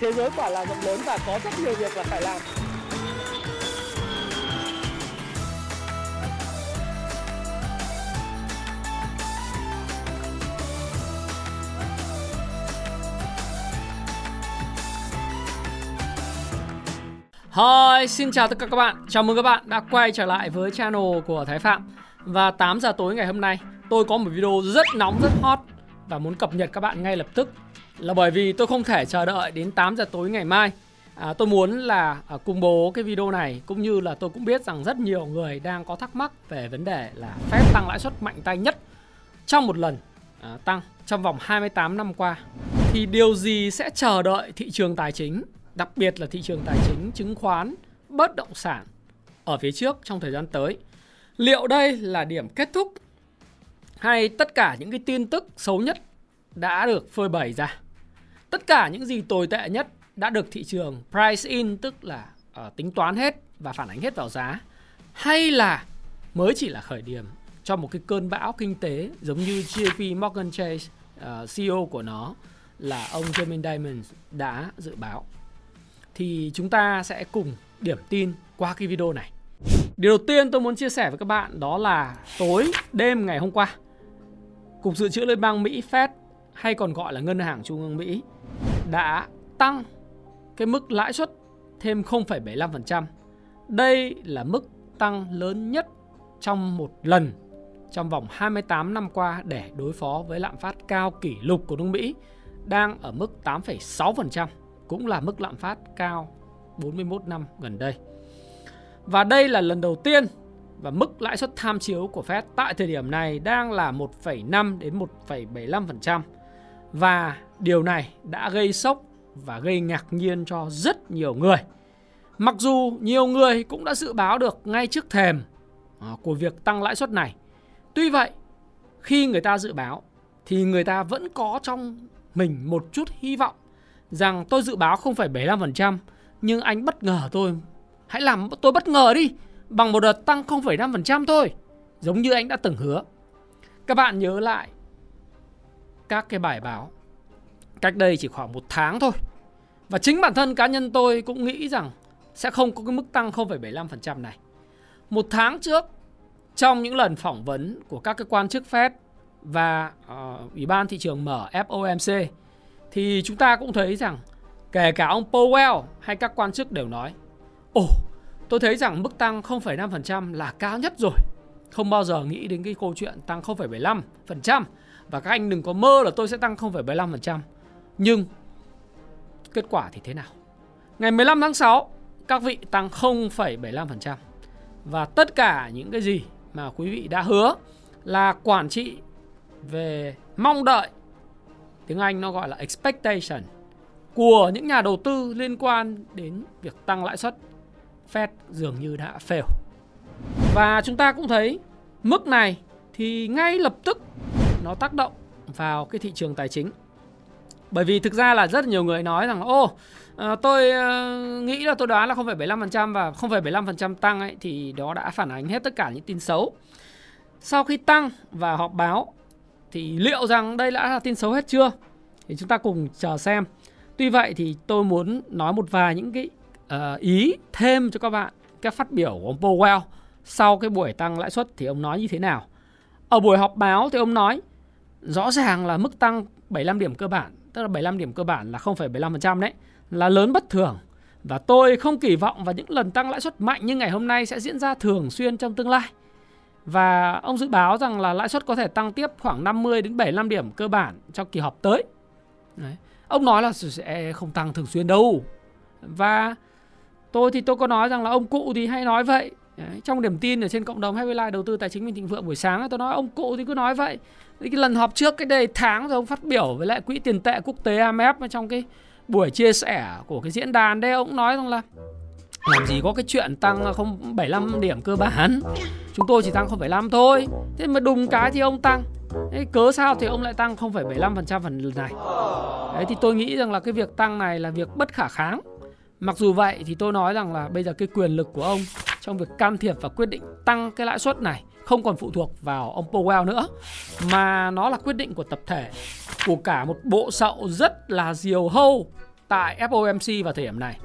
thế giới quả là rộng lớn và có rất nhiều việc là phải làm Hi, xin chào tất cả các bạn. Chào mừng các bạn đã quay trở lại với channel của Thái Phạm. Và 8 giờ tối ngày hôm nay, tôi có một video rất nóng, rất hot và muốn cập nhật các bạn ngay lập tức. Là bởi vì tôi không thể chờ đợi đến 8 giờ tối ngày mai. À, tôi muốn là à, công bố cái video này cũng như là tôi cũng biết rằng rất nhiều người đang có thắc mắc về vấn đề là phép tăng lãi suất mạnh tay nhất trong một lần à, tăng trong vòng 28 năm qua. Thì điều gì sẽ chờ đợi thị trường tài chính đặc biệt là thị trường tài chính, chứng khoán, bất động sản ở phía trước trong thời gian tới. Liệu đây là điểm kết thúc hay tất cả những cái tin tức xấu nhất đã được phơi bày ra? Tất cả những gì tồi tệ nhất đã được thị trường price in tức là uh, tính toán hết và phản ánh hết vào giá hay là mới chỉ là khởi điểm cho một cái cơn bão kinh tế giống như JP Morgan Chase ờ, uh, CEO của nó là ông Jeremy Dimon đã dự báo thì chúng ta sẽ cùng điểm tin qua cái video này. Điều đầu tiên tôi muốn chia sẻ với các bạn đó là tối đêm ngày hôm qua, Cục Dự trữ Liên bang Mỹ Fed hay còn gọi là Ngân hàng Trung ương Mỹ đã tăng cái mức lãi suất thêm 0,75%. Đây là mức tăng lớn nhất trong một lần trong vòng 28 năm qua để đối phó với lạm phát cao kỷ lục của nước Mỹ đang ở mức 8,6% cũng là mức lạm phát cao 41 năm gần đây. Và đây là lần đầu tiên và mức lãi suất tham chiếu của Fed tại thời điểm này đang là 1,5 đến 1,75%. Và điều này đã gây sốc và gây ngạc nhiên cho rất nhiều người. Mặc dù nhiều người cũng đã dự báo được ngay trước thềm à, của việc tăng lãi suất này. Tuy vậy, khi người ta dự báo thì người ta vẫn có trong mình một chút hy vọng rằng tôi dự báo 0,75% nhưng anh bất ngờ tôi. Hãy làm tôi bất ngờ đi bằng một đợt tăng 0,5% thôi. Giống như anh đã từng hứa. Các bạn nhớ lại các cái bài báo cách đây chỉ khoảng một tháng thôi. Và chính bản thân cá nhân tôi cũng nghĩ rằng sẽ không có cái mức tăng 0,75% này. Một tháng trước, trong những lần phỏng vấn của các cái quan chức Fed và uh, Ủy ban thị trường mở FOMC thì chúng ta cũng thấy rằng kể cả ông Powell hay các quan chức đều nói Ồ, tôi thấy rằng mức tăng 0,5% là cao nhất rồi. Không bao giờ nghĩ đến cái câu chuyện tăng 0,75% và các anh đừng có mơ là tôi sẽ tăng 0,75%. Nhưng kết quả thì thế nào? Ngày 15 tháng 6, các vị tăng 0,75%. Và tất cả những cái gì mà quý vị đã hứa là quản trị về mong đợi tiếng Anh nó gọi là expectation của những nhà đầu tư liên quan đến việc tăng lãi suất Fed dường như đã fail. Và chúng ta cũng thấy mức này thì ngay lập tức nó tác động vào cái thị trường tài chính. Bởi vì thực ra là rất nhiều người nói rằng ô à, tôi à, nghĩ là tôi đoán là 0,75% và 0,75% tăng ấy thì đó đã phản ánh hết tất cả những tin xấu. Sau khi tăng và họp báo thì liệu rằng đây đã là tin xấu hết chưa? Thì chúng ta cùng chờ xem. Tuy vậy thì tôi muốn nói một vài những cái uh, ý thêm cho các bạn các phát biểu của ông Powell sau cái buổi tăng lãi suất thì ông nói như thế nào. Ở buổi họp báo thì ông nói rõ ràng là mức tăng 75 điểm cơ bản, tức là 75 điểm cơ bản là 0,75% đấy, là lớn bất thường. Và tôi không kỳ vọng vào những lần tăng lãi suất mạnh như ngày hôm nay sẽ diễn ra thường xuyên trong tương lai. Và ông dự báo rằng là lãi suất có thể tăng tiếp khoảng 50 đến 75 điểm cơ bản trong kỳ họp tới. Đấy. Ông nói là sẽ không tăng thường xuyên đâu. Và tôi thì tôi có nói rằng là ông cụ thì hay nói vậy. Đấy. Trong điểm tin ở trên cộng đồng Happy Life đầu tư tài chính mình Thịnh Vượng buổi sáng tôi nói ông cụ thì cứ nói vậy. Cái lần họp trước cái đây tháng rồi ông phát biểu với lại quỹ tiền tệ quốc tế IMF trong cái buổi chia sẻ của cái diễn đàn đây ông nói rằng là làm gì có cái chuyện tăng 075 điểm cơ bản chúng tôi chỉ tăng 0,5 thôi thế mà đùng cái thì ông tăng Thế cớ sao thì ông lại tăng 0,75% phần lần này Đấy thì tôi nghĩ rằng là cái việc tăng này là việc bất khả kháng Mặc dù vậy thì tôi nói rằng là bây giờ cái quyền lực của ông trong việc can thiệp và quyết định tăng cái lãi suất này không còn phụ thuộc vào ông Powell nữa mà nó là quyết định của tập thể của cả một bộ sậu rất là diều hâu tại FOMC vào thời điểm này.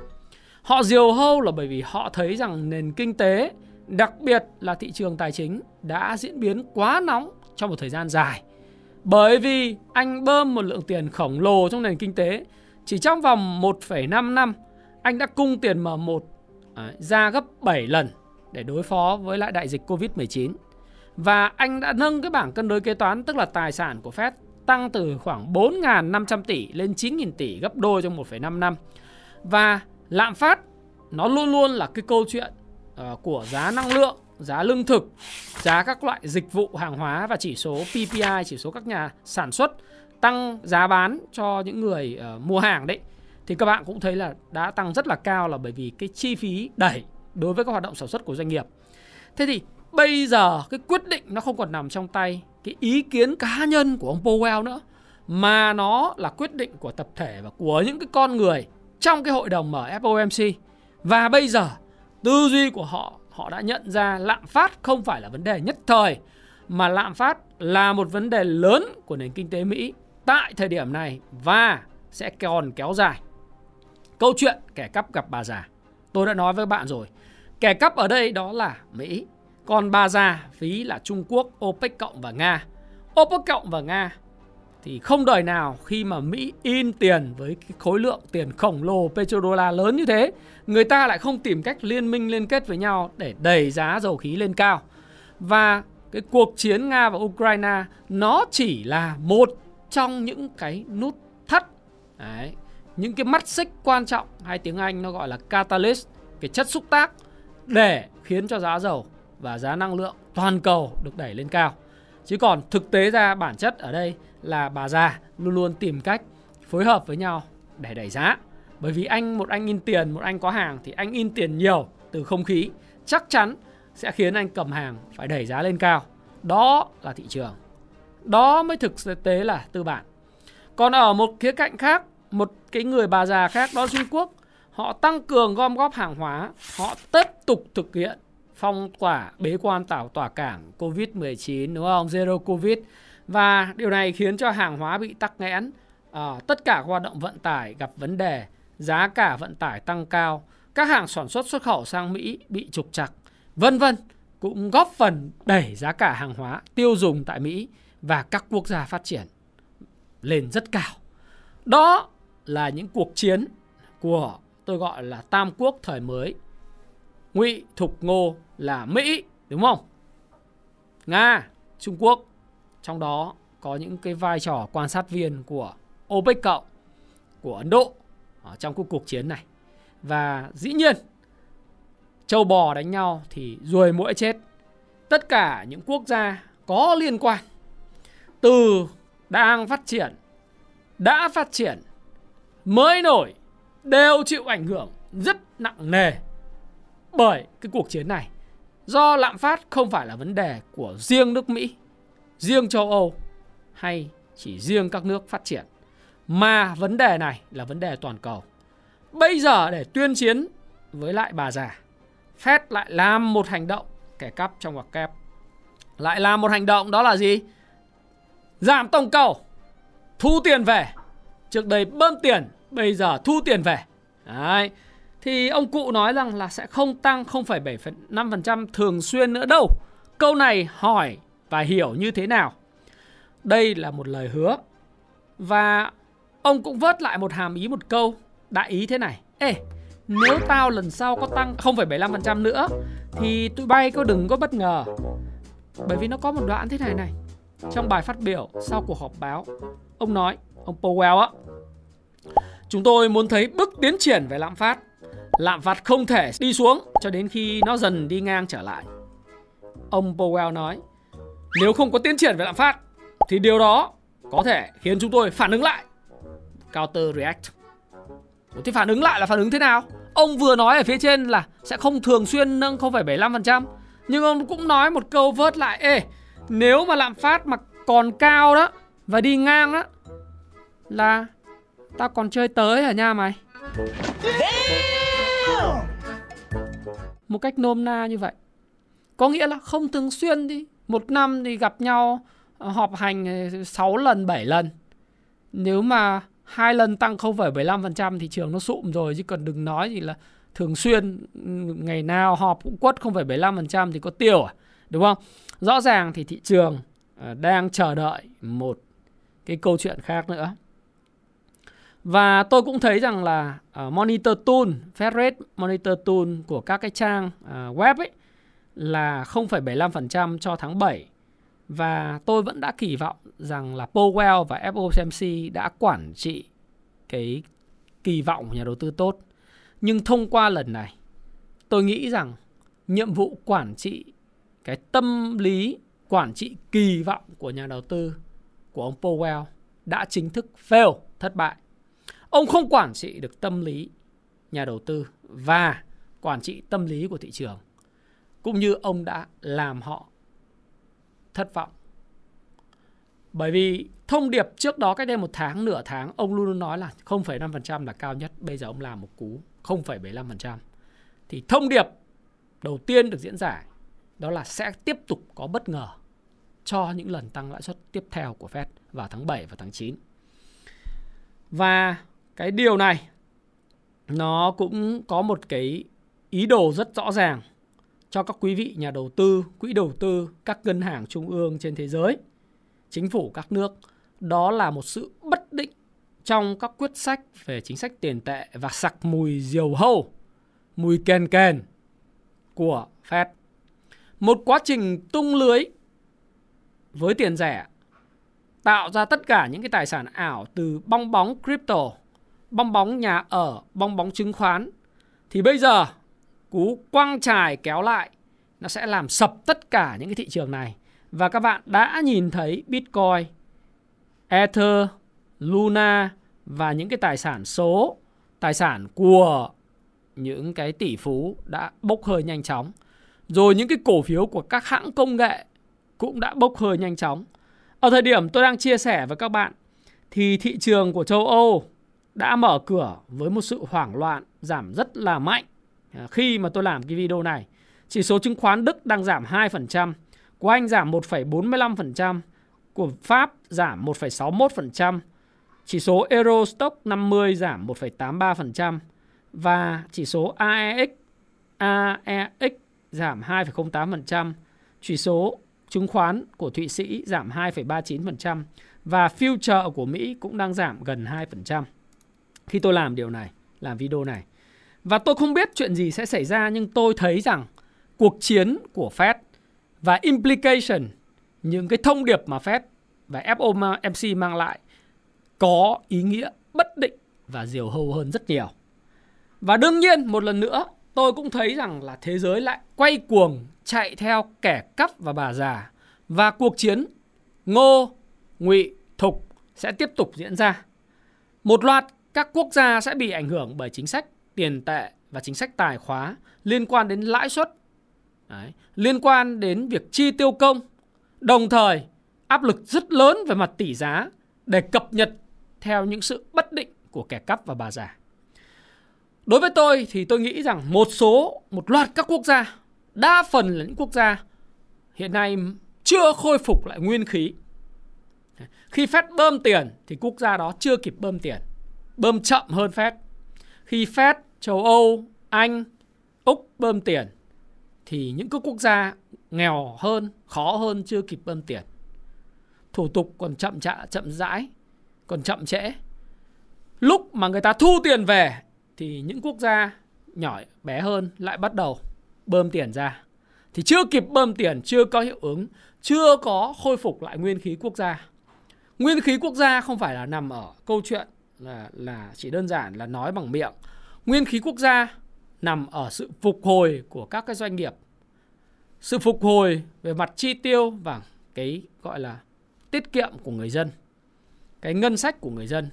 Họ diều hâu là bởi vì họ thấy rằng nền kinh tế, đặc biệt là thị trường tài chính đã diễn biến quá nóng trong một thời gian dài. Bởi vì anh bơm một lượng tiền khổng lồ trong nền kinh tế chỉ trong vòng 1,5 năm anh đã cung tiền M1 à, ra gấp 7 lần để đối phó với lại đại dịch Covid-19. Và anh đã nâng cái bảng cân đối kế toán tức là tài sản của Fed tăng từ khoảng 4.500 tỷ lên 9.000 tỷ gấp đôi trong 1,5 năm. Và lạm phát nó luôn luôn là cái câu chuyện uh, của giá năng lượng, giá lương thực, giá các loại dịch vụ hàng hóa và chỉ số PPI, chỉ số các nhà sản xuất tăng giá bán cho những người uh, mua hàng đấy thì các bạn cũng thấy là đã tăng rất là cao là bởi vì cái chi phí đẩy đối với các hoạt động sản xuất của doanh nghiệp. Thế thì bây giờ cái quyết định nó không còn nằm trong tay cái ý kiến cá nhân của ông Powell nữa, mà nó là quyết định của tập thể và của những cái con người trong cái hội đồng mở FOMC. Và bây giờ, tư duy của họ họ đã nhận ra lạm phát không phải là vấn đề nhất thời, mà lạm phát là một vấn đề lớn của nền kinh tế Mỹ tại thời điểm này và sẽ còn kéo dài. Câu chuyện kẻ cắp gặp bà già. Tôi đã nói với bạn rồi. Kẻ cắp ở đây đó là Mỹ. Còn bà già phí là Trung Quốc, OPEC cộng và Nga. OPEC cộng và Nga thì không đời nào khi mà Mỹ in tiền với cái khối lượng tiền khổng lồ petrodollar lớn như thế, người ta lại không tìm cách liên minh liên kết với nhau để đẩy giá dầu khí lên cao. Và cái cuộc chiến Nga và Ukraine nó chỉ là một trong những cái nút thắt Đấy, những cái mắt xích quan trọng hay tiếng Anh nó gọi là catalyst, cái chất xúc tác để khiến cho giá dầu và giá năng lượng toàn cầu được đẩy lên cao. Chứ còn thực tế ra bản chất ở đây là bà già luôn luôn tìm cách phối hợp với nhau để đẩy giá. Bởi vì anh một anh in tiền, một anh có hàng thì anh in tiền nhiều từ không khí chắc chắn sẽ khiến anh cầm hàng phải đẩy giá lên cao. Đó là thị trường. Đó mới thực tế là tư bản. Còn ở một khía cạnh khác, một cái người bà già khác đó Trung Quốc, họ tăng cường gom góp hàng hóa, họ tiếp tục thực hiện phong tỏa bế quan tảo tỏa cảng Covid-19 đúng không? Zero Covid. Và điều này khiến cho hàng hóa bị tắc nghẽn, à, tất cả hoạt động vận tải gặp vấn đề, giá cả vận tải tăng cao, các hàng sản xuất xuất khẩu sang Mỹ bị trục trặc, vân vân cũng góp phần đẩy giá cả hàng hóa tiêu dùng tại Mỹ và các quốc gia phát triển lên rất cao. Đó là những cuộc chiến của tôi gọi là Tam Quốc thời mới. Ngụy Thục Ngô là Mỹ, đúng không? Nga, Trung Quốc, trong đó có những cái vai trò quan sát viên của OPEC cộng, của Ấn Độ ở trong cái cuộc chiến này. Và dĩ nhiên, châu bò đánh nhau thì ruồi mũi chết. Tất cả những quốc gia có liên quan từ đang phát triển, đã phát triển, mới nổi đều chịu ảnh hưởng rất nặng nề bởi cái cuộc chiến này. Do lạm phát không phải là vấn đề của riêng nước Mỹ, riêng châu Âu hay chỉ riêng các nước phát triển mà vấn đề này là vấn đề toàn cầu. Bây giờ để tuyên chiến với lại bà già, Fed lại làm một hành động kẻ cắp trong hoặc kép. Lại làm một hành động đó là gì? Giảm tổng cầu, thu tiền về. Trước đây bơm tiền, bây giờ thu tiền về. Đấy. Thì ông cụ nói rằng là sẽ không tăng 0,75% thường xuyên nữa đâu. Câu này hỏi và hiểu như thế nào? Đây là một lời hứa. Và ông cũng vớt lại một hàm ý một câu đại ý thế này. Ê, nếu tao lần sau có tăng 0,75% nữa thì tụi bay có đừng có bất ngờ. Bởi vì nó có một đoạn thế này này. Trong bài phát biểu sau cuộc họp báo, ông nói, ông Powell á, chúng tôi muốn thấy bước tiến triển về lạm phát. Lạm phát không thể đi xuống cho đến khi nó dần đi ngang trở lại. Ông Powell nói, nếu không có tiến triển về lạm phát thì điều đó có thể khiến chúng tôi phản ứng lại. Counter react. Thì phản ứng lại là phản ứng thế nào? Ông vừa nói ở phía trên là sẽ không thường xuyên nâng 0,75%. Nhưng ông cũng nói một câu vớt lại Ê, nếu mà lạm phát mà còn cao đó Và đi ngang đó Là Tao còn chơi tới hả nha mày? Một cách nôm na như vậy. Có nghĩa là không thường xuyên đi. Một năm thì gặp nhau Họp hành 6 lần 7 lần. Nếu mà hai lần tăng 0,75% thị trường nó sụm rồi. Chứ còn đừng nói gì là thường xuyên ừ, ngày nào họp cũng quất 0,75% thì có tiêu à? Đúng không? Rõ ràng thì thị trường à, đang chờ đợi một cái câu chuyện khác nữa và tôi cũng thấy rằng là uh, Monitor Tool, Fed Rate Monitor Tool của các cái trang uh, web ấy là 0,75% cho tháng 7 và tôi vẫn đã kỳ vọng rằng là Powell và FOMC đã quản trị cái kỳ vọng của nhà đầu tư tốt. Nhưng thông qua lần này, tôi nghĩ rằng nhiệm vụ quản trị cái tâm lý quản trị kỳ vọng của nhà đầu tư của ông Powell đã chính thức fail, thất bại. Ông không quản trị được tâm lý nhà đầu tư và quản trị tâm lý của thị trường cũng như ông đã làm họ thất vọng. Bởi vì thông điệp trước đó cách đây một tháng, nửa tháng, ông luôn luôn nói là 0,5% là cao nhất. Bây giờ ông làm một cú 0,75%. Thì thông điệp đầu tiên được diễn giải đó là sẽ tiếp tục có bất ngờ cho những lần tăng lãi suất tiếp theo của Fed vào tháng 7 và tháng 9. Và cái điều này nó cũng có một cái ý đồ rất rõ ràng cho các quý vị nhà đầu tư, quỹ đầu tư, các ngân hàng trung ương trên thế giới, chính phủ các nước. Đó là một sự bất định trong các quyết sách về chính sách tiền tệ và sặc mùi diều hâu, mùi kèn kèn của Fed. Một quá trình tung lưới với tiền rẻ tạo ra tất cả những cái tài sản ảo từ bong bóng crypto, bong bóng nhà ở, bong bóng chứng khoán thì bây giờ cú quăng trài kéo lại nó sẽ làm sập tất cả những cái thị trường này và các bạn đã nhìn thấy Bitcoin, Ether, Luna và những cái tài sản số, tài sản của những cái tỷ phú đã bốc hơi nhanh chóng. Rồi những cái cổ phiếu của các hãng công nghệ cũng đã bốc hơi nhanh chóng. Ở thời điểm tôi đang chia sẻ với các bạn thì thị trường của châu Âu đã mở cửa với một sự hoảng loạn giảm rất là mạnh à, khi mà tôi làm cái video này. Chỉ số chứng khoán Đức đang giảm 2%, của Anh giảm 1,45%, của Pháp giảm 1,61%, chỉ số Eurostock 50 giảm 1,83% và chỉ số AEX AEX giảm 2,08%, chỉ số chứng khoán của Thụy Sĩ giảm 2,39% và future của Mỹ cũng đang giảm gần 2%. Khi tôi làm điều này, làm video này và tôi không biết chuyện gì sẽ xảy ra nhưng tôi thấy rằng cuộc chiến của Fed và implication những cái thông điệp mà Fed và FOMC mang lại có ý nghĩa bất định và diều hâu hơn rất nhiều. Và đương nhiên một lần nữa tôi cũng thấy rằng là thế giới lại quay cuồng chạy theo kẻ cắp và bà già và cuộc chiến ngô, ngụy, thục sẽ tiếp tục diễn ra. Một loạt các quốc gia sẽ bị ảnh hưởng bởi chính sách tiền tệ và chính sách tài khóa liên quan đến lãi suất, Đấy, liên quan đến việc chi tiêu công, đồng thời áp lực rất lớn về mặt tỷ giá để cập nhật theo những sự bất định của kẻ cắp và bà già. Đối với tôi thì tôi nghĩ rằng một số, một loạt các quốc gia, đa phần là những quốc gia hiện nay chưa khôi phục lại nguyên khí. Khi phép bơm tiền thì quốc gia đó chưa kịp bơm tiền, bơm chậm hơn Fed. Khi Fed châu Âu, Anh, Úc bơm tiền thì những cái quốc gia nghèo hơn, khó hơn chưa kịp bơm tiền. Thủ tục còn chậm chạ, chậm rãi, còn chậm trễ. Lúc mà người ta thu tiền về thì những quốc gia nhỏ bé hơn lại bắt đầu bơm tiền ra. Thì chưa kịp bơm tiền, chưa có hiệu ứng, chưa có khôi phục lại nguyên khí quốc gia. Nguyên khí quốc gia không phải là nằm ở câu chuyện là là chỉ đơn giản là nói bằng miệng Nguyên khí quốc gia nằm ở sự phục hồi của các cái doanh nghiệp. Sự phục hồi về mặt chi tiêu và cái gọi là tiết kiệm của người dân. Cái ngân sách của người dân.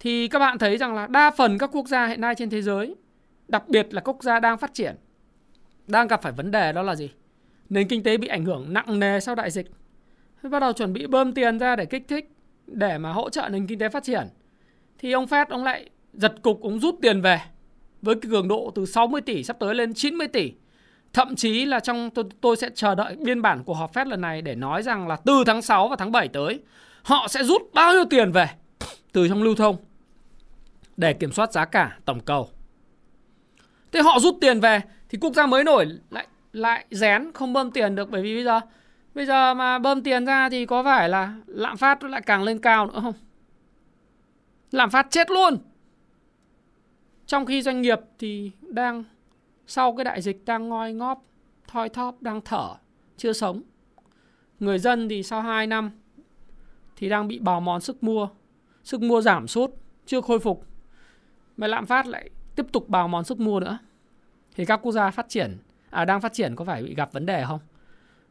Thì các bạn thấy rằng là đa phần các quốc gia hiện nay trên thế giới, đặc biệt là quốc gia đang phát triển, đang gặp phải vấn đề đó là gì? Nền kinh tế bị ảnh hưởng nặng nề sau đại dịch. Bắt đầu chuẩn bị bơm tiền ra để kích thích, để mà hỗ trợ nền kinh tế phát triển. Thì ông Fed ông lại giật cục ông rút tiền về với cái cường độ từ 60 tỷ sắp tới lên 90 tỷ. Thậm chí là trong tôi, tôi sẽ chờ đợi biên bản của họp Fed lần này để nói rằng là từ tháng 6 và tháng 7 tới họ sẽ rút bao nhiêu tiền về. từ trong lưu thông để kiểm soát giá cả tổng cầu. Thế họ rút tiền về thì quốc gia mới nổi lại lại rén không bơm tiền được bởi vì bây giờ bây giờ mà bơm tiền ra thì có phải là lạm phát lại càng lên cao nữa không? Lạm phát chết luôn. Trong khi doanh nghiệp thì đang sau cái đại dịch đang ngoi ngóp, thoi thóp, đang thở, chưa sống. Người dân thì sau 2 năm thì đang bị bào mòn sức mua, sức mua giảm sút, chưa khôi phục. Mà lạm phát lại tiếp tục bào mòn sức mua nữa. Thì các quốc gia phát triển, à đang phát triển có phải bị gặp vấn đề không?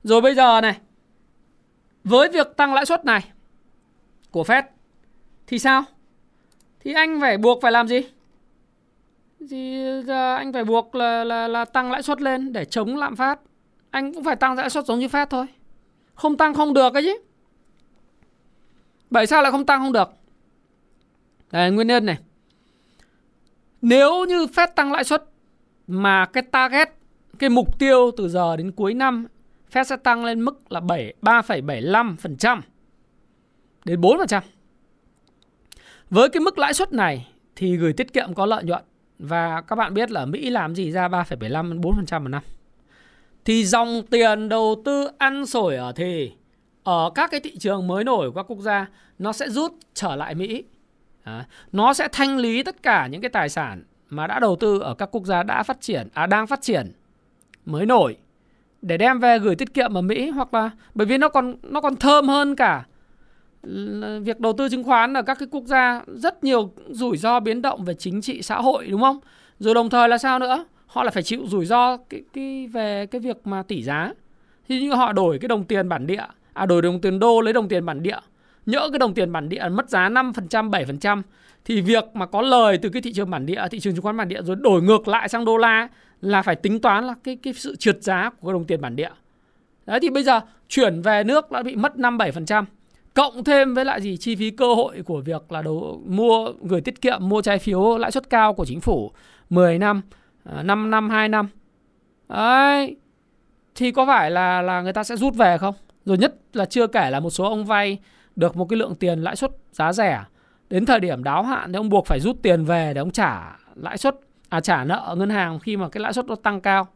Rồi bây giờ này, với việc tăng lãi suất này của Fed thì sao? Thì anh phải buộc phải làm gì? Thì à, anh phải buộc là, là, là tăng lãi suất lên để chống lạm phát. Anh cũng phải tăng lãi suất giống như Fed thôi. Không tăng không được cái chứ. Bởi sao lại không tăng không được? Đây nguyên nhân này. Nếu như Fed tăng lãi suất mà cái target, cái mục tiêu từ giờ đến cuối năm Fed sẽ tăng lên mức là 7 3,75% đến 4%. Với cái mức lãi suất này thì gửi tiết kiệm có lợi nhuận và các bạn biết là Mỹ làm gì ra 3,75 đến 4% một năm. Thì dòng tiền đầu tư ăn sổi ở thì ở các cái thị trường mới nổi của các quốc gia nó sẽ rút trở lại Mỹ. À, nó sẽ thanh lý tất cả những cái tài sản mà đã đầu tư ở các quốc gia đã phát triển, à đang phát triển mới nổi để đem về gửi tiết kiệm ở Mỹ hoặc là bởi vì nó còn nó còn thơm hơn cả việc đầu tư chứng khoán ở các cái quốc gia rất nhiều rủi ro biến động về chính trị xã hội đúng không? Rồi đồng thời là sao nữa? Họ là phải chịu rủi ro cái, cái về cái việc mà tỷ giá. Thì như họ đổi cái đồng tiền bản địa, à đổi đồng tiền đô lấy đồng tiền bản địa. Nhỡ cái đồng tiền bản địa mất giá 5%, 7% thì việc mà có lời từ cái thị trường bản địa, thị trường chứng khoán bản địa rồi đổi ngược lại sang đô la là phải tính toán là cái cái sự trượt giá của cái đồng tiền bản địa. Đấy thì bây giờ chuyển về nước đã bị mất 5 7%. Cộng thêm với lại gì chi phí cơ hội của việc là đầu mua gửi tiết kiệm mua trái phiếu lãi suất cao của chính phủ 10 năm, 5 năm, 2 năm. Đấy. Thì có phải là là người ta sẽ rút về không? Rồi nhất là chưa kể là một số ông vay được một cái lượng tiền lãi suất giá rẻ đến thời điểm đáo hạn thì ông buộc phải rút tiền về để ông trả lãi suất à trả nợ ở ngân hàng khi mà cái lãi suất nó tăng cao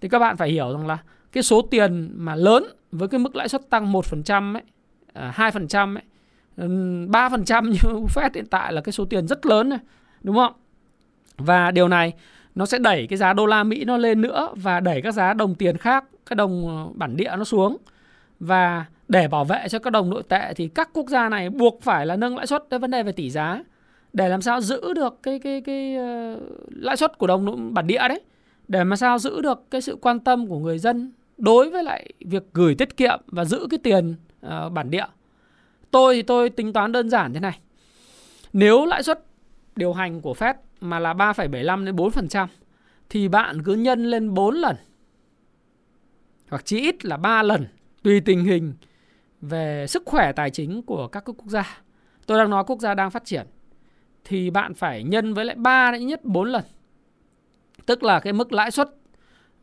thì các bạn phải hiểu rằng là cái số tiền mà lớn với cái mức lãi suất tăng 1% ấy, hai 2% ấy, 3% như Fed hiện tại là cái số tiền rất lớn này, đúng không? Và điều này nó sẽ đẩy cái giá đô la Mỹ nó lên nữa và đẩy các giá đồng tiền khác, cái đồng ờ, bản địa nó xuống. Và để bảo vệ cho các đồng nội tệ thì các quốc gia này buộc phải là nâng lãi suất cái vấn đề về tỷ giá để làm sao giữ được cái cái cái uh, lãi suất của đồng bản địa đấy để mà sao giữ được cái sự quan tâm của người dân đối với lại việc gửi tiết kiệm và giữ cái tiền uh, bản địa. Tôi thì tôi tính toán đơn giản thế này. Nếu lãi suất điều hành của Fed mà là 3,75 đến 4% thì bạn cứ nhân lên 4 lần hoặc chỉ ít là 3 lần tùy tình hình về sức khỏe tài chính của các quốc gia. Tôi đang nói quốc gia đang phát triển thì bạn phải nhân với lại 3 đến nhất 4 lần. Tức là cái mức lãi suất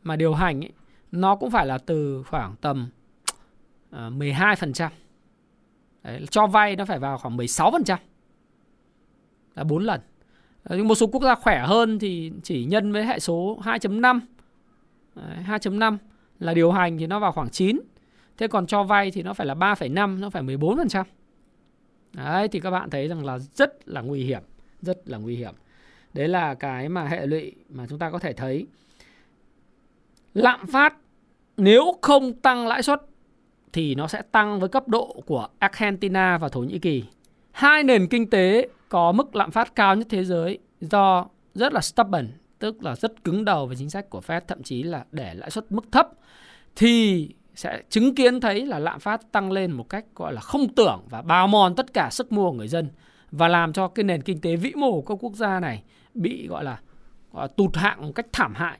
mà điều hành ấy, nó cũng phải là từ khoảng tầm Ờ, 12%. Đấy, cho vay nó phải vào khoảng 16%. Là 4 lần. Ờ, nhưng một số quốc gia khỏe hơn thì chỉ nhân với hệ số 2.5. 2.5 là điều hành thì nó vào khoảng 9. Thế còn cho vay thì nó phải là 3,5, nó phải 14%. Đấy thì các bạn thấy rằng là rất là nguy hiểm rất là nguy hiểm đấy là cái mà hệ lụy mà chúng ta có thể thấy lạm phát nếu không tăng lãi suất thì nó sẽ tăng với cấp độ của Argentina và Thổ Nhĩ Kỳ. Hai nền kinh tế có mức lạm phát cao nhất thế giới do rất là stubborn, tức là rất cứng đầu về chính sách của Fed, thậm chí là để lãi suất mức thấp thì sẽ chứng kiến thấy là lạm phát tăng lên một cách gọi là không tưởng và bào mòn tất cả sức mua của người dân và làm cho cái nền kinh tế vĩ mô của các quốc gia này bị gọi là, gọi là tụt hạng một cách thảm hại.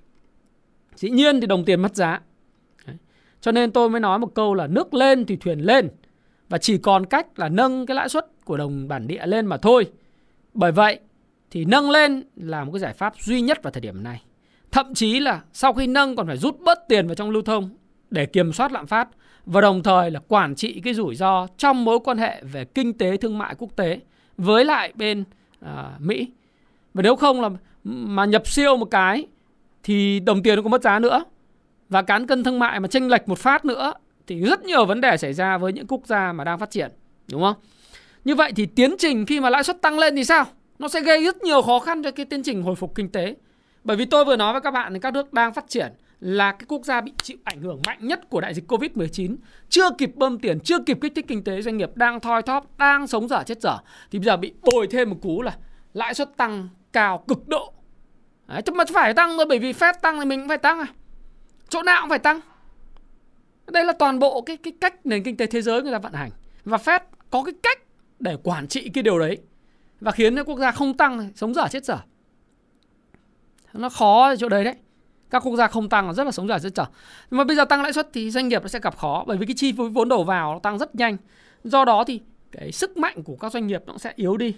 Dĩ nhiên thì đồng tiền mất giá. Cho nên tôi mới nói một câu là nước lên thì thuyền lên và chỉ còn cách là nâng cái lãi suất của đồng bản địa lên mà thôi. Bởi vậy thì nâng lên là một cái giải pháp duy nhất vào thời điểm này. Thậm chí là sau khi nâng còn phải rút bớt tiền vào trong lưu thông để kiểm soát lạm phát và đồng thời là quản trị cái rủi ro trong mối quan hệ về kinh tế thương mại quốc tế với lại bên à, Mỹ. Và nếu không là mà nhập siêu một cái thì đồng tiền nó cũng mất giá nữa. Và cán cân thương mại mà chênh lệch một phát nữa thì rất nhiều vấn đề xảy ra với những quốc gia mà đang phát triển, đúng không? Như vậy thì tiến trình khi mà lãi suất tăng lên thì sao? Nó sẽ gây rất nhiều khó khăn cho cái tiến trình hồi phục kinh tế. Bởi vì tôi vừa nói với các bạn thì các nước đang phát triển là cái quốc gia bị chịu ảnh hưởng mạnh nhất của đại dịch Covid-19, chưa kịp bơm tiền, chưa kịp kích thích kinh tế doanh nghiệp đang thoi thóp, đang sống dở chết dở thì bây giờ bị bồi thêm một cú là lãi suất tăng cao cực độ. Đấy, mà phải tăng thôi bởi vì Fed tăng thì mình cũng phải tăng à. Chỗ nào cũng phải tăng. Đây là toàn bộ cái cái cách nền kinh tế thế giới người ta vận hành và Fed có cái cách để quản trị cái điều đấy và khiến cho quốc gia không tăng, sống dở chết dở. Nó khó ở chỗ đấy đấy các quốc gia không tăng là rất là sống dở chết dở. nhưng mà bây giờ tăng lãi suất thì doanh nghiệp nó sẽ gặp khó, bởi vì cái chi phí vốn đầu vào nó tăng rất nhanh do đó thì cái sức mạnh của các doanh nghiệp nó sẽ yếu đi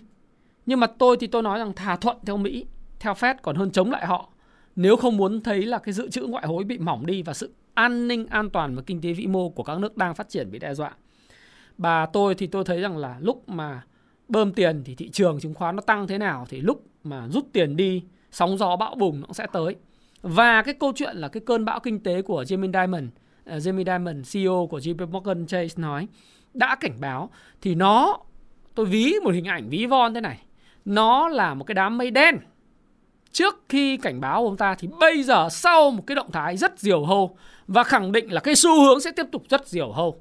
nhưng mà tôi thì tôi nói rằng thà thuận theo Mỹ, theo Fed còn hơn chống lại họ nếu không muốn thấy là cái dự trữ ngoại hối bị mỏng đi và sự an ninh an toàn và kinh tế vĩ mô của các nước đang phát triển bị đe dọa bà tôi thì tôi thấy rằng là lúc mà bơm tiền thì thị trường chứng khoán nó tăng thế nào thì lúc mà rút tiền đi sóng gió bão bùng nó sẽ tới và cái câu chuyện là cái cơn bão kinh tế của Jamie Dimon, uh, Jamie Dimon, CEO của JP Morgan Chase nói đã cảnh báo thì nó tôi ví một hình ảnh ví von thế này. Nó là một cái đám mây đen. Trước khi cảnh báo của ông ta thì bây giờ sau một cái động thái rất diều hâu và khẳng định là cái xu hướng sẽ tiếp tục rất diều hâu.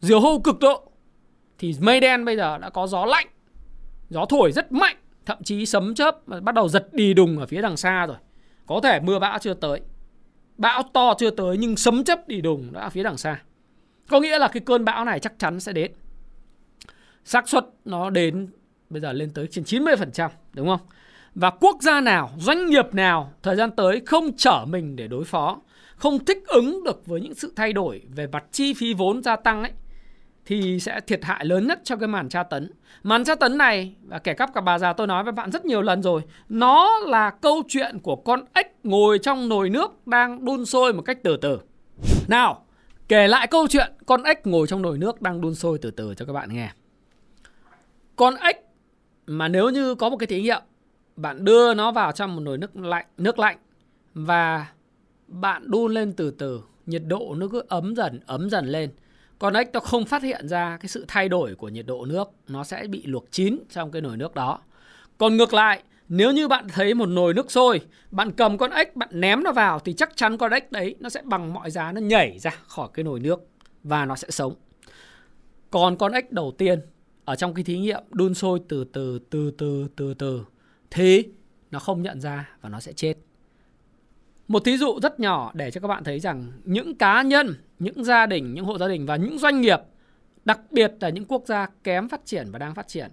Diều hâu cực độ thì mây đen bây giờ đã có gió lạnh, gió thổi rất mạnh, thậm chí sấm chớp bắt đầu giật đi đùng ở phía đằng xa rồi. Có thể mưa bão chưa tới Bão to chưa tới nhưng sấm chớp đi đùng đã phía đằng xa Có nghĩa là cái cơn bão này chắc chắn sẽ đến xác suất nó đến bây giờ lên tới trên 90% đúng không? Và quốc gia nào, doanh nghiệp nào thời gian tới không trở mình để đối phó, không thích ứng được với những sự thay đổi về mặt chi phí vốn gia tăng ấy thì sẽ thiệt hại lớn nhất cho cái màn tra tấn. Màn tra tấn này và kẻ cắp cả bà già tôi nói với bạn rất nhiều lần rồi, nó là câu chuyện của con ếch ngồi trong nồi nước đang đun sôi một cách từ từ. Nào, kể lại câu chuyện con ếch ngồi trong nồi nước đang đun sôi từ từ cho các bạn nghe. Con ếch mà nếu như có một cái thí nghiệm, bạn đưa nó vào trong một nồi nước lạnh, nước lạnh và bạn đun lên từ từ, nhiệt độ nó cứ ấm dần, ấm dần lên. Con ếch nó không phát hiện ra cái sự thay đổi của nhiệt độ nước. Nó sẽ bị luộc chín trong cái nồi nước đó. Còn ngược lại nếu như bạn thấy một nồi nước sôi bạn cầm con ếch bạn ném nó vào thì chắc chắn con ếch đấy nó sẽ bằng mọi giá nó nhảy ra khỏi cái nồi nước và nó sẽ sống. Còn con ếch đầu tiên ở trong cái thí nghiệm đun sôi từ từ từ từ từ từ thì nó không nhận ra và nó sẽ chết. Một thí dụ rất nhỏ để cho các bạn thấy rằng những cá nhân, những gia đình, những hộ gia đình và những doanh nghiệp, đặc biệt là những quốc gia kém phát triển và đang phát triển,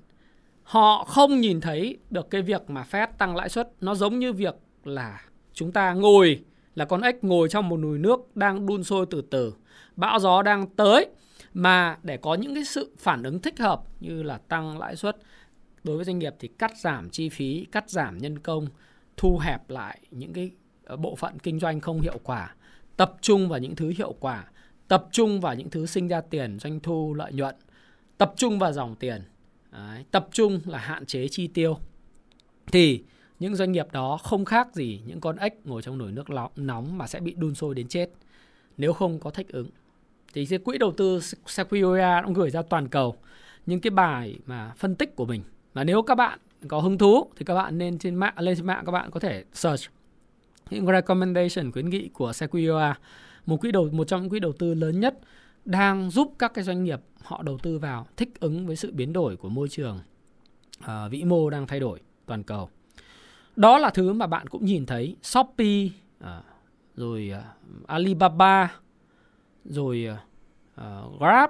họ không nhìn thấy được cái việc mà Fed tăng lãi suất. Nó giống như việc là chúng ta ngồi là con ếch ngồi trong một nồi nước đang đun sôi từ từ, bão gió đang tới mà để có những cái sự phản ứng thích hợp như là tăng lãi suất đối với doanh nghiệp thì cắt giảm chi phí, cắt giảm nhân công, thu hẹp lại những cái ờ, bộ phận kinh doanh không hiệu quả tập trung vào những thứ hiệu quả tập trung vào những thứ sinh ra tiền doanh thu lợi nhuận tập trung vào dòng tiền Đấy, tập trung là hạn chế chi tiêu. Thì những doanh nghiệp đó không khác gì những con ếch ngồi trong nồi nước nóng mà sẽ bị đun sôi đến chết nếu không có thích ứng. Thì cái quỹ đầu tư Sequoia cũng gửi ra toàn cầu những cái bài mà phân tích của mình và nếu các bạn có hứng thú thì các bạn nên trên mạng lên trên mạng các bạn có thể search những recommendation khuyến nghị của Sequoia một quỹ đầu một trong những quỹ đầu tư lớn nhất đang giúp các cái doanh nghiệp họ đầu tư vào thích ứng với sự biến đổi của môi trường à, vĩ mô đang thay đổi toàn cầu. Đó là thứ mà bạn cũng nhìn thấy Shopee à, rồi uh, Alibaba rồi uh, Grab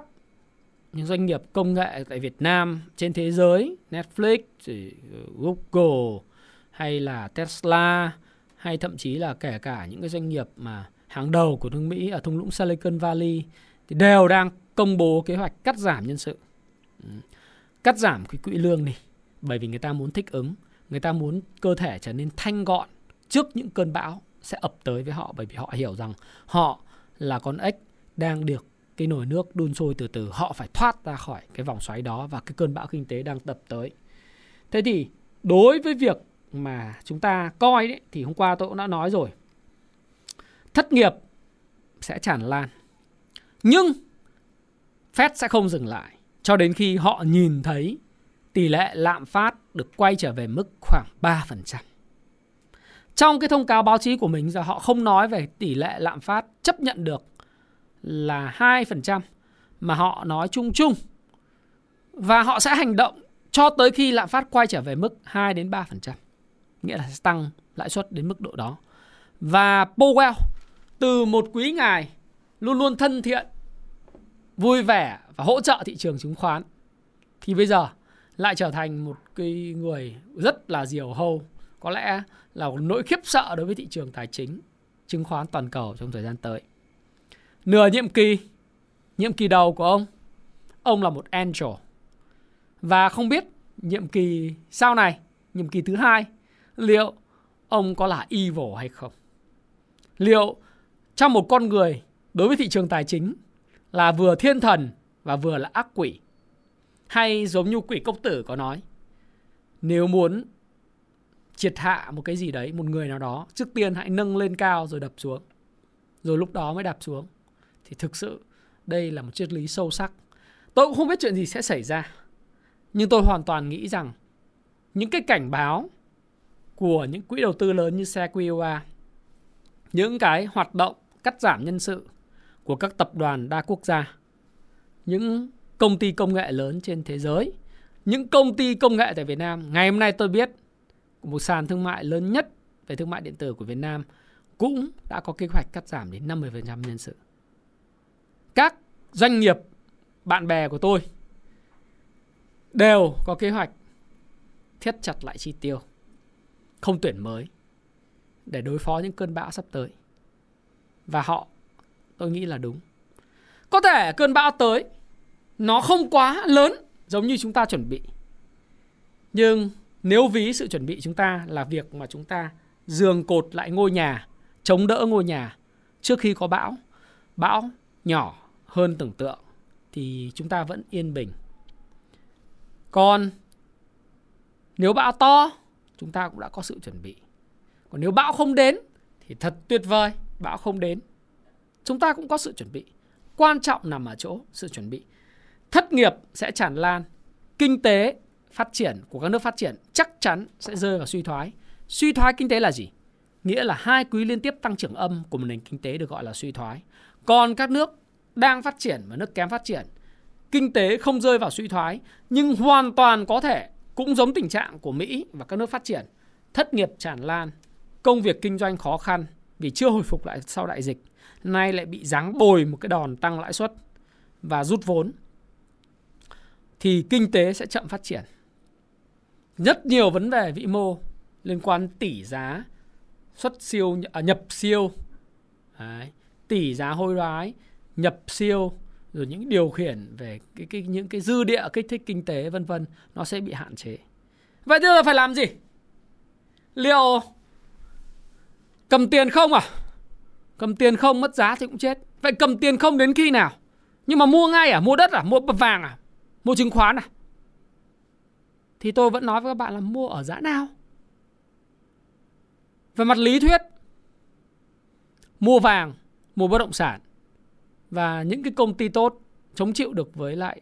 những doanh nghiệp công nghệ tại Việt Nam trên thế giới Netflix ờ, Google hay là Tesla hay thậm chí là kể cả những cái doanh nghiệp mà hàng đầu của nước Mỹ ở thung lũng Silicon Valley thì đều đang công bố kế hoạch cắt giảm nhân sự. Cắt giảm cái quỹ lương đi bởi vì người ta muốn thích ứng, người ta muốn cơ thể trở nên thanh gọn trước những cơn bão sẽ ập tới với họ bởi vì họ hiểu rằng họ là con ếch đang được cái nồi nước đun sôi từ từ, họ phải thoát ra khỏi cái vòng xoáy đó và cái cơn bão kinh tế đang tập tới thế thì đối với việc mà chúng ta coi đấy, thì hôm qua tôi cũng đã nói rồi, thất nghiệp sẽ tràn lan, nhưng Fed sẽ không dừng lại cho đến khi họ nhìn thấy tỷ lệ lạm phát được quay trở về mức khoảng 3%. Trong cái thông cáo báo chí của mình giờ họ không nói về tỷ lệ lạm phát chấp nhận được là 2% mà họ nói chung chung và họ sẽ hành động cho tới khi lạm phát quay trở về mức 2 đến 3%. Nghĩa là sẽ tăng lãi suất đến mức độ đó. Và Powell từ một quý ngài luôn luôn thân thiện, vui vẻ và hỗ trợ thị trường chứng khoán thì bây giờ lại trở thành một cái người rất là diều hâu có lẽ là một nỗi khiếp sợ đối với thị trường tài chính chứng khoán toàn cầu trong thời gian tới nửa nhiệm kỳ nhiệm kỳ đầu của ông ông là một angel. Và không biết nhiệm kỳ sau này, nhiệm kỳ thứ hai, liệu ông có là evil hay không? Liệu trong một con người đối với thị trường tài chính là vừa thiên thần và vừa là ác quỷ? Hay giống như quỷ công tử có nói, nếu muốn triệt hạ một cái gì đấy, một người nào đó, trước tiên hãy nâng lên cao rồi đập xuống. Rồi lúc đó mới đạp xuống thì thực sự, đây là một triết lý sâu sắc tôi cũng không biết chuyện gì sẽ xảy ra, nhưng tôi hoàn toàn nghĩ rằng những cái cảnh báo của những quỹ đầu tư lớn như Sequoia, những cái hoạt động cắt giảm nhân sự của các tập đoàn đa quốc gia, những công ty công nghệ lớn trên thế giới, những công ty công nghệ tại Việt Nam, ngày hôm nay tôi biết một sàn thương mại lớn nhất về thương mại điện tử của Việt Nam cũng đã có kế hoạch cắt giảm đến 50% nhân sự. Các doanh nghiệp bạn bè của tôi đều có kế hoạch thiết chặt lại chi tiêu, không tuyển mới để đối phó những cơn bão sắp tới. Và họ tôi nghĩ là đúng. Có thể cơn bão tới nó không quá lớn giống như chúng ta chuẩn bị. Nhưng nếu ví sự chuẩn bị chúng ta là việc mà chúng ta giường cột lại ngôi nhà, chống đỡ ngôi nhà trước khi có bão, bão nhỏ hơn tưởng tượng thì chúng ta vẫn yên bình. Còn nếu bão to, chúng ta cũng đã có sự chuẩn bị. Còn nếu bão không đến thì thật tuyệt vời, bão không đến. Chúng ta cũng có sự chuẩn bị. Quan trọng nằm ở chỗ sự chuẩn bị. Thất nghiệp sẽ tràn lan, kinh tế phát triển của các nước phát triển chắc chắn sẽ rơi vào suy thoái. Suy thoái kinh tế là gì? Nghĩa là hai quý liên tiếp tăng trưởng âm của một nền kinh tế được gọi là suy thoái. Còn các nước đang phát triển và nước kém phát triển, kinh tế không rơi vào suy thoái nhưng hoàn toàn có thể cũng giống tình trạng của Mỹ và các nước phát triển. Thất nghiệp tràn lan, công việc kinh doanh khó khăn vì chưa hồi phục lại sau đại dịch. Nay lại bị giáng bồi một cái đòn tăng lãi suất và rút vốn thì kinh tế sẽ chậm phát triển rất nhiều vấn đề vĩ mô liên quan tỷ giá xuất siêu à, nhập siêu Đấy. tỷ giá hối đoái nhập siêu rồi những điều khiển về cái, cái những cái dư địa kích thích kinh tế vân vân nó sẽ bị hạn chế. Vậy bây giờ phải làm gì? Liệu cầm tiền không à? Cầm tiền không mất giá thì cũng chết. Vậy cầm tiền không đến khi nào? Nhưng mà mua ngay à? Mua đất à? Mua vàng à? Mua chứng khoán à? Thì tôi vẫn nói với các bạn là mua ở giá nào? Về mặt lý thuyết mua vàng mua bất động sản và những cái công ty tốt chống chịu được với lại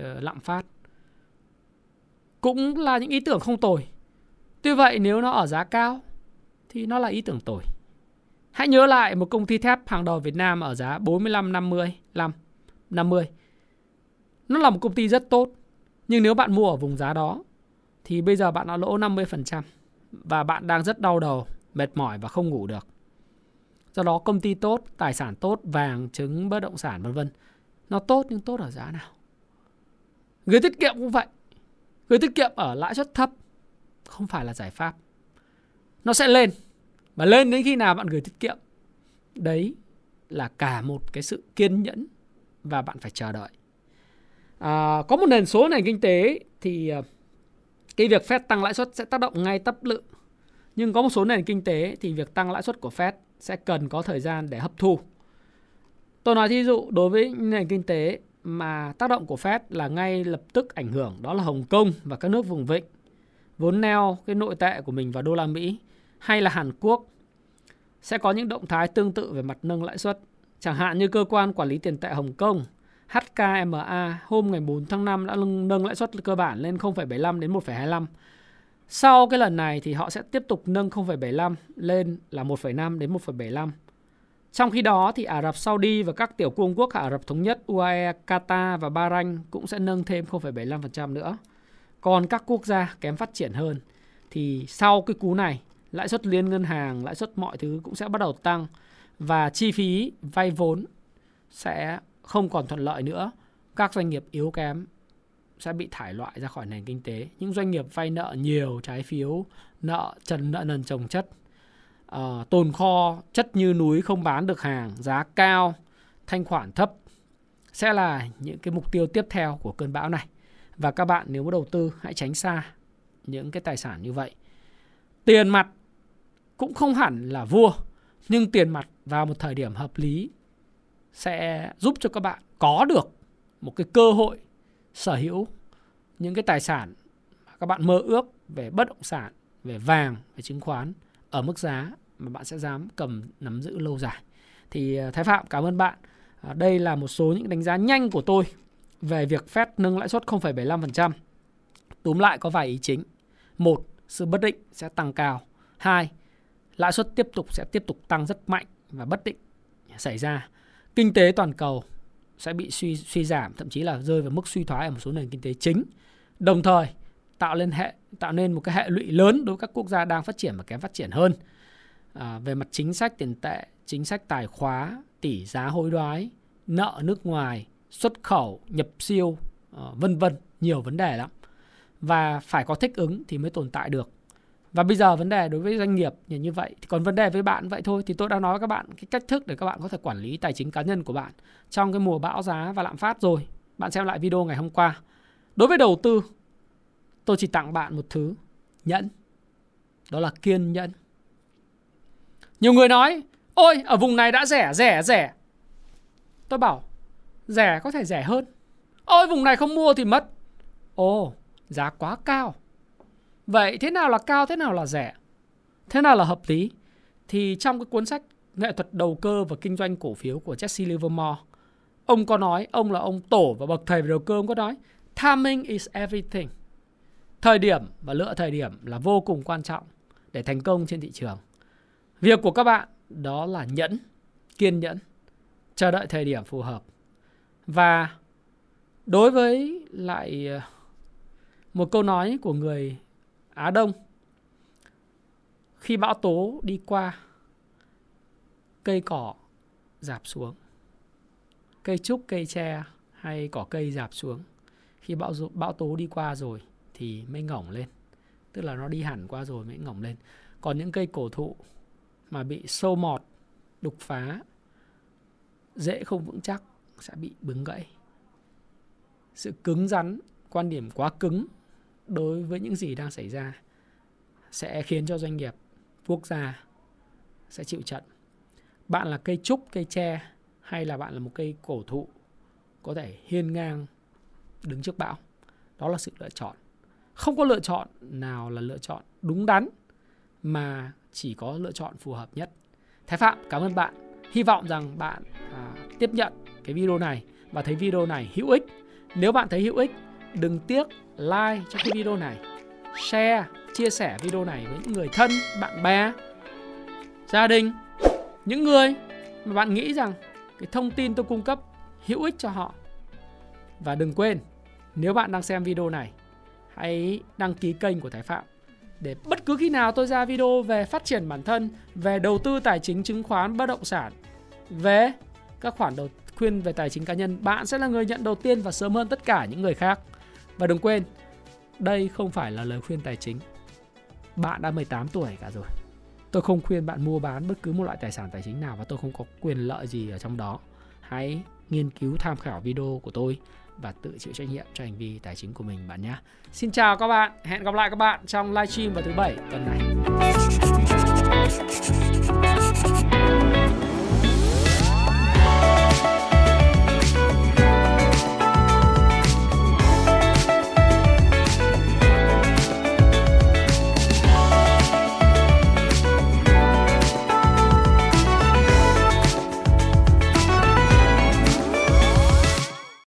uh, lạm phát cũng là những ý tưởng không tồi. Tuy vậy nếu nó ở giá cao thì nó là ý tưởng tồi. Hãy nhớ lại một công ty thép hàng đầu Việt Nam ở giá 45 50 5 50 nó là một công ty rất tốt nhưng nếu bạn mua ở vùng giá đó thì bây giờ bạn đã lỗ 50% và bạn đang rất đau đầu, mệt mỏi và không ngủ được. Do đó công ty tốt, tài sản tốt, vàng, trứng, bất động sản vân vân, nó tốt nhưng tốt ở giá nào? Gửi tiết kiệm cũng vậy. Gửi tiết kiệm ở lãi suất thấp không phải là giải pháp. Nó sẽ lên và lên đến khi nào bạn gửi tiết kiệm. Đấy là cả một cái sự kiên nhẫn và bạn phải chờ đợi. À, có một nền số nền kinh tế thì à, cái việc Fed tăng lãi suất sẽ tác động ngay tấp lự. Nhưng có một số nền kinh tế thì việc tăng lãi suất của Fed sẽ cần có thời gian để hấp thu. Tôi nói thí dụ đối với nền kinh tế mà tác động của Fed là ngay lập tức ảnh hưởng đó là Hồng Kông và các nước vùng vịnh vốn neo cái nội tệ của mình vào đô la Mỹ hay là Hàn Quốc sẽ có những động thái tương tự về mặt nâng lãi suất. Chẳng hạn như cơ quan quản lý tiền tệ Hồng Kông HKMA hôm ngày 4 tháng 5 đã nâng lãi suất cơ bản lên 0,75 đến 1,25. Sau cái lần này thì họ sẽ tiếp tục nâng 0,75 lên là 1,5 đến 1,75. Trong khi đó thì Ả Rập Saudi và các tiểu vương quốc Ả Rập Thống Nhất UAE, Qatar và Bahrain cũng sẽ nâng thêm 0,75% nữa. Còn các quốc gia kém phát triển hơn thì sau cái cú này lãi suất liên ngân hàng, lãi suất mọi thứ cũng sẽ bắt đầu tăng và chi phí vay vốn sẽ không còn thuận lợi nữa. Các doanh nghiệp yếu kém sẽ bị thải loại ra khỏi nền kinh tế. Những doanh nghiệp vay nợ nhiều trái phiếu, nợ trần nợ nần trồng chất, uh, tồn kho chất như núi không bán được hàng, giá cao, thanh khoản thấp sẽ là những cái mục tiêu tiếp theo của cơn bão này. Và các bạn nếu muốn đầu tư hãy tránh xa những cái tài sản như vậy. Tiền mặt cũng không hẳn là vua, nhưng tiền mặt vào một thời điểm hợp lý sẽ giúp cho các bạn có được một cái cơ hội sở hữu những cái tài sản mà các bạn mơ ước về bất động sản, về vàng, về chứng khoán ở mức giá mà bạn sẽ dám cầm nắm giữ lâu dài. Thì ờ, Thái Phạm cảm ơn bạn. À, đây là một số những đánh giá nhanh của tôi về việc Fed nâng lãi suất 0,75%. Túm lại có vài ý chính. Một, sự bất định sẽ tăng cao. Hai, lãi suất tiếp tục sẽ tiếp tục tăng rất mạnh và bất định xảy ra. Kinh tế toàn cầu sẽ bị suy suy giảm, thậm chí là rơi vào mức suy thoái ở một số nền kinh tế chính. Đồng thời tạo lên hệ tạo nên một cái hệ lụy lớn đối với các quốc gia đang phát triển và kém phát triển hơn. À, về mặt chính sách tiền tệ, chính sách tài khóa, tỷ giá hối đoái, nợ nước ngoài, xuất khẩu, nhập siêu, ờ, vân vân, nhiều vấn đề lắm. Và phải có thích ứng thì mới tồn tại được. Và bây giờ vấn đề đối với doanh nghiệp như vậy thì còn vấn đề với bạn vậy thôi thì tôi đã nói với các bạn cái cách thức để các bạn có thể quản lý tài chính cá nhân của bạn trong cái mùa bão giá và lạm phát rồi. Bạn xem lại video ngày hôm qua. Đối với đầu tư tôi chỉ tặng bạn một thứ nhẫn. Đó là kiên nhẫn. Nhiều người nói, ôi ở vùng này đã rẻ, rẻ, rẻ. Tôi bảo, rẻ có thể rẻ hơn. Ôi vùng này không mua thì mất. Ồ, giá quá cao. Vậy thế nào là cao, thế nào là rẻ? Thế nào là hợp lý? Thì trong cái cuốn sách Nghệ thuật đầu cơ và kinh doanh cổ phiếu của Jesse Livermore, ông có nói, ông là ông tổ và bậc thầy về đầu cơ, ông có nói, timing is everything. Thời điểm và lựa thời điểm là vô cùng quan trọng để thành công trên thị trường. Việc của các bạn đó là nhẫn, kiên nhẫn, chờ đợi thời điểm phù hợp. Và đối với lại ờ, một câu nói của người Á Đông. Khi bão tố đi qua, cây cỏ dạp xuống. Cây trúc, cây tre hay cỏ cây dạp xuống. Khi bão bão tố đi qua rồi thì mới ngỏng lên. Tức là nó đi hẳn qua rồi mới ngỏng lên. Còn những cây cổ thụ mà bị sâu mọt, đục phá, dễ không vững chắc sẽ bị bứng gãy. Sự cứng rắn, quan điểm quá cứng đối với những gì đang xảy ra sẽ khiến cho doanh nghiệp quốc gia sẽ chịu trận. Bạn là cây trúc cây tre hay là bạn là một cây cổ thụ có thể hiên ngang đứng trước bão? Đó là sự lựa chọn. Không có lựa chọn nào là lựa chọn đúng đắn mà chỉ có lựa chọn phù hợp nhất. Thái phạm cảm ơn bạn. Hy vọng rằng bạn à, tiếp nhận cái video này và thấy video này hữu ích. Nếu bạn thấy hữu ích đừng tiếc like cho cái video này share chia sẻ video này với những người thân bạn bè gia đình những người mà bạn nghĩ rằng cái thông tin tôi cung cấp hữu ích cho họ và đừng quên nếu bạn đang xem video này hãy đăng ký kênh của Thái Phạm để bất cứ khi nào tôi ra video về phát triển bản thân, về đầu tư tài chính chứng khoán bất động sản, về các khoản đầu khuyên về tài chính cá nhân, bạn sẽ là người nhận đầu tiên và sớm hơn tất cả những người khác. Và đừng quên, đây không phải là lời khuyên tài chính. Bạn đã 18 tuổi cả rồi. Tôi không khuyên bạn mua bán bất cứ một loại tài sản tài chính nào và tôi không có quyền lợi gì ở trong đó. Hãy nghiên cứu tham khảo video của tôi và tự chịu trách nhiệm cho hành vi tài chính của mình bạn nhé. Xin chào các bạn, hẹn gặp lại các bạn trong livestream vào thứ bảy tuần này.